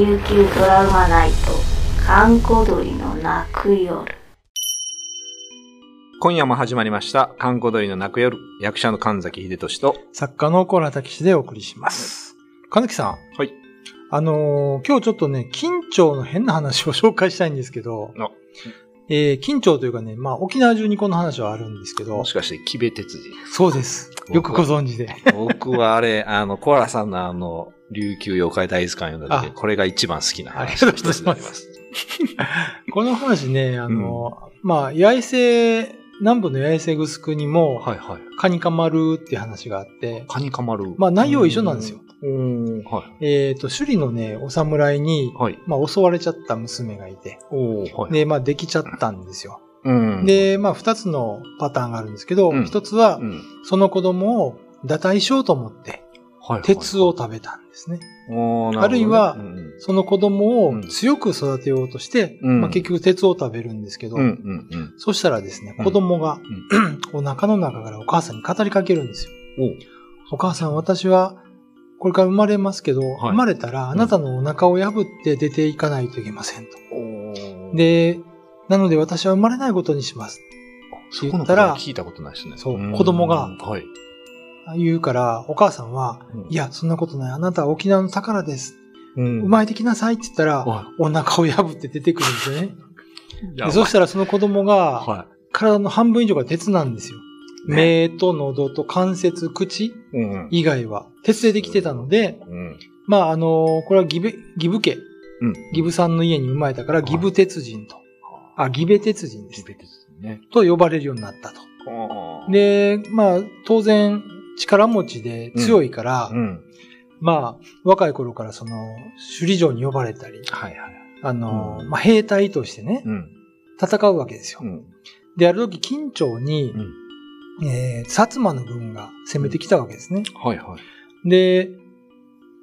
琉球ドラマナイト閑古鳥の泣く夜今夜も始まりました、観光鳥の泣く夜、役者の神崎秀俊と、作家の小原武史でお送りします。神木さん。はい。あのー今日ちょっとね、緊張の変な話を紹介したいんですけどあ、えー、緊張というかね、まあ沖縄中にこの話はあるんですけどもし、かして、キベ鉄人。そうです。よくご存知で。僕はあれ、あの、コアラさんのあの、琉球妖怪大図鑑読んだ時あこれが一番好きなあり話がとうございます。この話ね、あのーまあ、八重瀬、南部の八重瀬グスクにも、はいはい。カニカマルっていう話があって、カニカマル。まあ内容一緒なんですよ。うん。はい。えっ、と、首里のね、お侍に、はい。まあ襲われちゃった娘がいて、はい。で、まあできちゃったんですよ。うん。、で、まあ、二つのパターンがあるんですけど、うん一つはう、ん。その子供を堕胎しようと思って、はい。鉄を食べたんですね。おーなるほどねあるいはうんその子供をうん強く育てようとして、うんまあ、結局鉄を食べるんですけど、うんうんうん。そしたらですね、うん子供が、お腹の中からお母さんに語りかけるんですよ。おお母さん、私は、これから生まれますけど、生まれたらあなたのお腹を破って出ていかないといけませんと。で、なので私は生まれないことにします。そこの言ったら聞いたことないですね。そうん子供がはい。言うから、お母さんは、うんいや、そんなことない。あなたは沖縄の宝です。うん生まれてきなさいって言ったら、はお腹を破って出てくるんですよね。い。でそしたらその子供が、は体の半分以上が鉄なんですよ。ね目と喉と関節、口。以外は鉄でできてたので、うん。まあ、あのこれはギブ、ギブ家、うん。ギブさんの家に生まれたから、ギブ鉄人と。あ、ギベ鉄人です。ベですね。と呼ばれるようになったと。で、まあ、当然、力持ちで強いから、うん。まあ、若い頃からその、首里城に呼ばれたり、はいはい。あの、うんまあ、兵隊としてね、うん。戦うわけですよ。うん。で、ある時、金朝に、うんえー、薩摩の軍が攻めてきたわけですね。はいはい。で、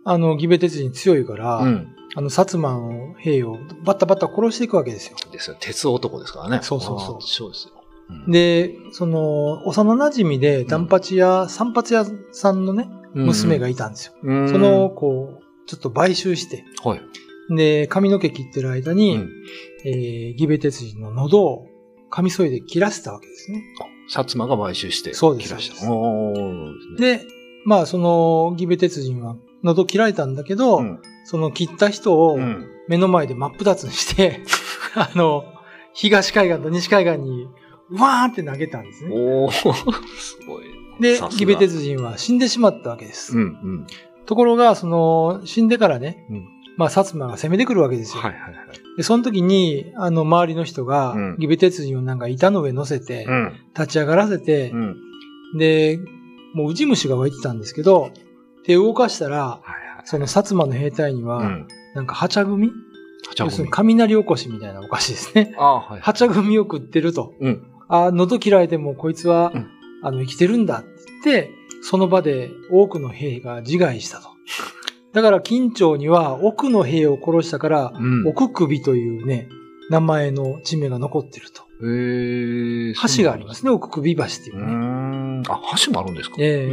あの、ギベ鉄人強いから、うん。あの、薩摩の兵をバッタバッタ殺していくわけですよ。ですよ。鉄男ですからね。そうそうそうそうですよ。うん、で、その、幼馴染で、ダンパチ屋、三八屋さんのね、娘がいたんですよ。うん、その、こう、ちょっと買収して、はい。で、髪の毛切ってる間に、うんえーギベ鉄人の喉を髪添いで切らせたわけですね。薩摩が買収して。そうです切らした。おーで、まあ、その、ギベ鉄人は喉切られたんだけど、うん。その切った人をうん。目の前で真っ二つにして、あの、東海岸と西海岸に、わーって投げたんですね。おーすごい。でギベ鉄人は死んでしまったわけです。うんうん。ところが、その、死んでからね、うんまあ、薩摩が攻めてくるわけですよ。はいはいはい。で、その時に、あの、周りの人が、うんギベ鉄人をなんか板の上乗せて、うん。立ち上がらせてう、ん。で、もうウジ虫が湧いてたんですけど、手を動かしたら、はいはい。その薩摩の兵隊には、うん。なんか、ハチャグミじゃ要するに雷おこしみたいなお菓子ですね。はい。ハチャグミを食ってると。うん。あ、喉切られてもこいつは、うんあの、生きてるんだって言って、その場で多くの兵が自害したと。だから、金朝には奥の兵を殺したから、うん。奥首というね、名前の地名が残ってると。へえ。橋がありますね、奥首橋っていううね。ん。あ、橋もあるんですか？ええへ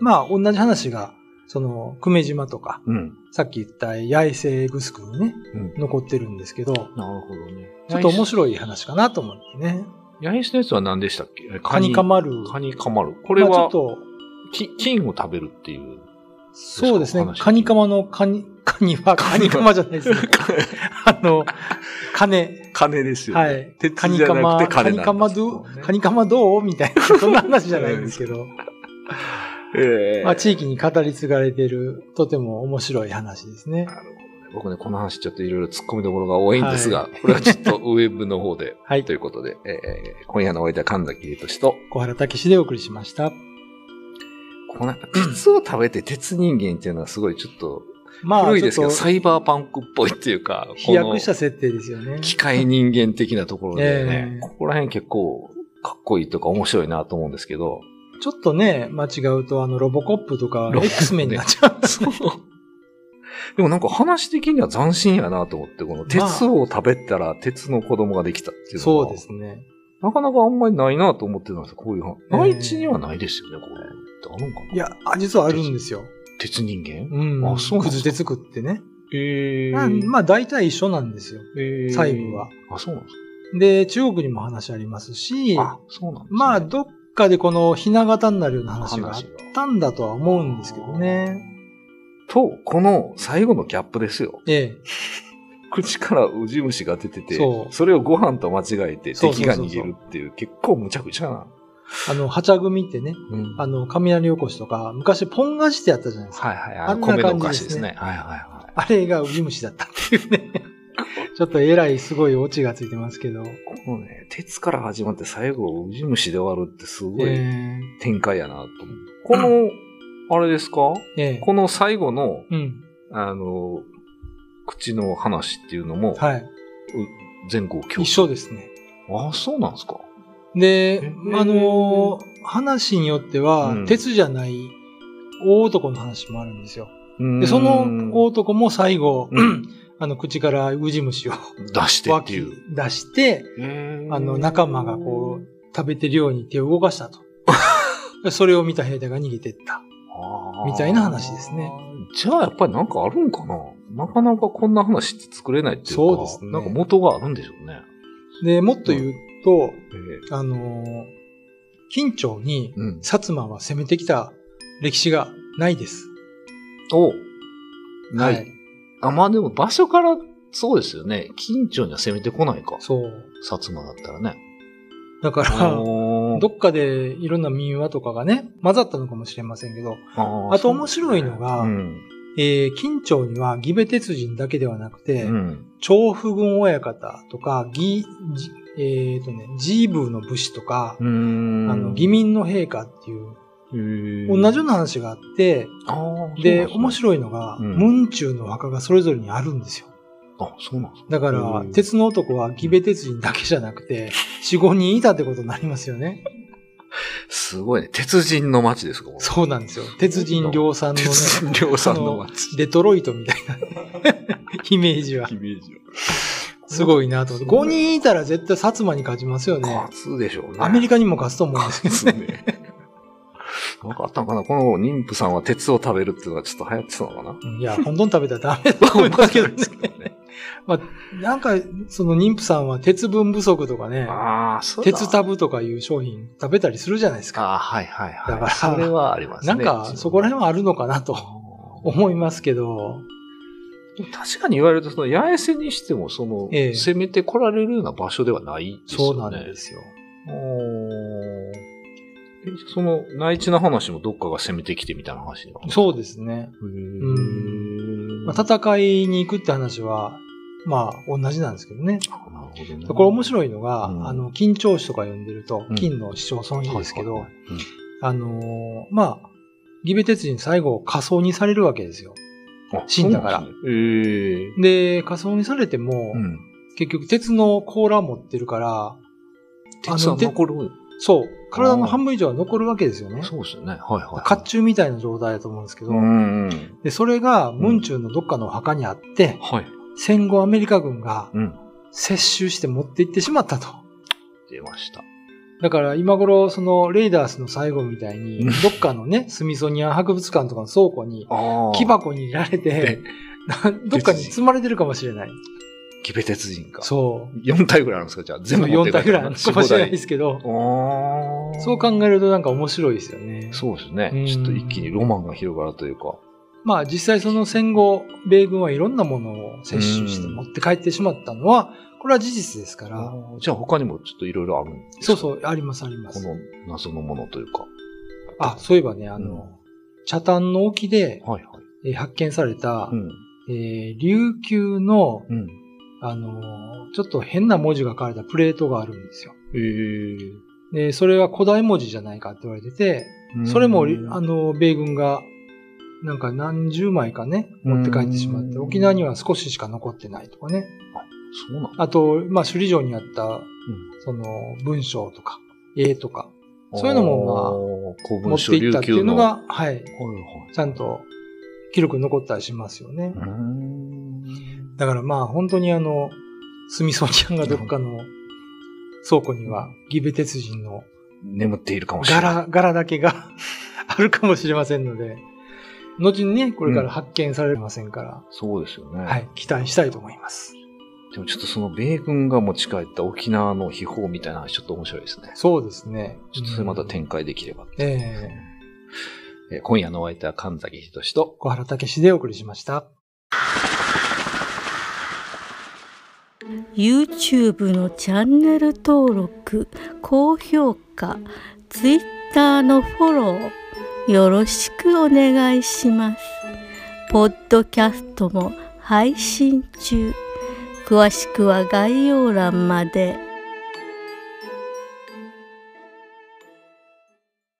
まあ、同じ話が、その、久米島とか、うん。さっき言った八重瀬グスクにね、うん。残ってるんですけど、なるほどね。ちょっと面白い話かなと思ってね。八重洲のやつは何でしたっけ？カニカマル。カニカマル。これはまあちょっ、と、き金を食べるっていう。そうですね話。カニカマのカニ、カニはカニカマじゃないですね。あの、金。金ですよね。はい。鉄カニカマ、くて金なんカニカマどう、ねカニカマどうみたいな、そんな話じゃないんですけど。ええまあ、地域に語り継がれている、とても面白い話ですね。なるほどね。僕ね、この話ちょっといろいろ突っ込みどころが多いんですが、これはちょっとウェブの方で、はいということで、えー今夜のお相手は神崎秀俊と、小原武史でお送りしました。このなんか鉄を食べて鉄人間っていうのはすごいちょっとまあ、古いですけど、サイバーパンクっぽいっていうか、飛躍したこ設定ですよねの。機械人間的なところでね、ええここら辺結構かっこいいとか面白いなと思うんですけど、ちょっとね、間違うと、あの、ロボコップとか、X メンになっちゃうんですね。でもなんか話的には斬新やなと思って、この鉄を食べたら鉄の子供ができたっていうのは、そうですね。なかなかあんまりないなと思ってたんですよ、こういう話。えー内地にはないですよね、こういうのってあるんかないや、あ実はあるんですよ。鉄人間？うん。あそうなんですかくず鉄食ってね。えへえ。まあまあ大体一緒なんですよ。へー細部は。あ、そうなんですで、中国にも話ありますし、か。あ、そうなんですねまあどっかでこのひな形になるような話があったんだとは思うんですけどね。と、この最後のギャップですよ。ええ。口からウジ虫が出てて、そうそれをご飯と間違えて敵が逃げるっていう、結構むちゃくちゃな。あの、はちゃ組ってね、うんあの、雷おこしとか、昔ポン菓子ってやったじゃないですか。はいはい。あんなあの米のお感じですねですね。はいはいはい。あれがウジ虫だったっていうね。ちょっとえらいすごいオチがついてますけど。このね、鉄から始まって最後ウジ虫で終わるってすごいえ展開やなと思う。この、あれですか？えええこの最後の、うん。あの、口の話っていうのも、はい。う全校共一緒ですね。ああ、そうなんですか。でえ、あのー話によっては、うん鉄じゃない大男の話もあるんですよ。で、でその大男も最後、うん あの、口からウジ虫を出してって脇いう。出して、あの、仲間がこう、食べてるように手を動かしたと。で それを見た兵隊が逃げてった。みたいな話ですね。じゃあやっぱりなんかあるんかななかなかこんな話って作れないっていうか、そうですねなんか元があるんでしょうね。で、もっと言うと、えあのー近町に。薩摩は攻めてきた歴史がないです。おない。はいあ、まあでも場所からそうですよね。近所には攻めてこないか。そう。薩摩だったらね。だから、どっかでいろんな民話とかがね、混ざったのかもしれませんけど、あと面白いのがうん。えー近町には義部鉄人だけではなくて、うん。調布軍親方とか、義、じえっ、とね、ジーブーの武士とか。あの、義民の陛下っていう、同じような話があって、で、面い。白いのが、うん文中のお墓がそれぞれにあるんですよ。あ、そうなんですか。だからう、ん鉄の男は義部鉄人だけじゃなくて、4、5人いたってことになりますよね。すごいね。鉄人の街ですか？そうなんですよ。鉄人量産のね、鉄人量産のあ街。デトロイトみたいな イメージはイ。メージすごいなと思って。5人いたら絶対薩摩に勝ちますよね。勝つでしょうね。アメリカにも勝つと思うんですけどね。勝つね。なんかあったのかな？この妊婦さんは鉄を食べるっていうのがちょっと流行ってたのかな？うんいや、本当に食べたらダメだと思い ますけどね。まあ、なんか、その妊婦さんは鉄分不足とかね、ああ、そうだ鉄タブとかいう商品食べたりするじゃないですか。ああ、はいはいはい。だからそれはありますね。なんか、そこら辺はあるのかなと思いますけど、確かに言われると、その八重瀬にしても、その、ええ攻めて来られるような場所ではないですよね。そうなんですよ。その、内地の話もどっかが攻めてきてみたいな話そうですね。うまあ、戦いに行くって話は、まあ、同じなんですけどね。なるほどね。これ面白いのが、うんあの、金町市とか読んでるとう、ん金の市町村日ですけど、あのーまあ、義部鉄人最後火葬にされるわけですよ。死んだからですねええで、火葬にされても、うん。結局鉄の甲羅持ってるから、鉄は残る？そう、体の半分以上は残るわけですよね。そうですよね。はいはい。甲冑みたいな状態だと思うんですけど。で、それが文中のどっかのお墓にあって、はい。戦後アメリカ軍がうん。接収して持って行ってしまったと。出ました。だから今頃、そのレイダースの最後みたいにうん、どっかのね、スミソニアン博物館とかの倉庫に、ああ。木箱に入れられてで、な どっかに積まれてるかもしれない。キベ鉄人か。そう。4体ぐらいあるんですか？じゃあ、全部持って4体ぐらいあるかもしれないですけど、ああ。そう考えるとなんか面白いですよね。そうですねう。んちょっと一気にロマンが広がるというか。まあ実際その戦後、米軍はいろんなものを摂取して持って帰ってしまったのは、これは事実ですから、じゃあ他にもちょっといろいろあるんですか？そうそう、ありますあります。この謎のものというか。あ、そういえばね、あの、茶炭の沖で、はいはい。えー発見された、うん。えー琉球の、うん。あのーちょっと変な文字が書かれたプレートがあるんですよ。ええで、それは古代文字じゃないかって言われてて、それも、あの、米軍が、なんか何十枚かね、持って帰ってしまって、うん沖縄には少ししか残ってないとかね。そうなんあと、まあ、首里城にあった、うん。その、文章とか、絵とか、そういうのもまあ、古持っていったっていうのが、はい、はいちゃんと記録に残ったりしますよね。だからまあ、本当にあの、スミソニアンがどっかの倉庫には、ギベ鉄人の眠っているかもしれない。柄、柄だけが あるかもしれませんので、後にね、これから発見されませんから、そうですよね。はい、期待したいと思います。でもちょっとその米軍が持ち帰った沖縄の秘宝みたいな話ちょっと面白いですね。そうですね。ちょっとそれまた展開できれば。えええー今夜のお相手は神崎仁と、小原武史でお送りしました。YouTube のチャンネル登録、高評価、Twitter のフォロー、よろしくお願いします。ポッドキャストも配信中。詳しくは概要欄まで。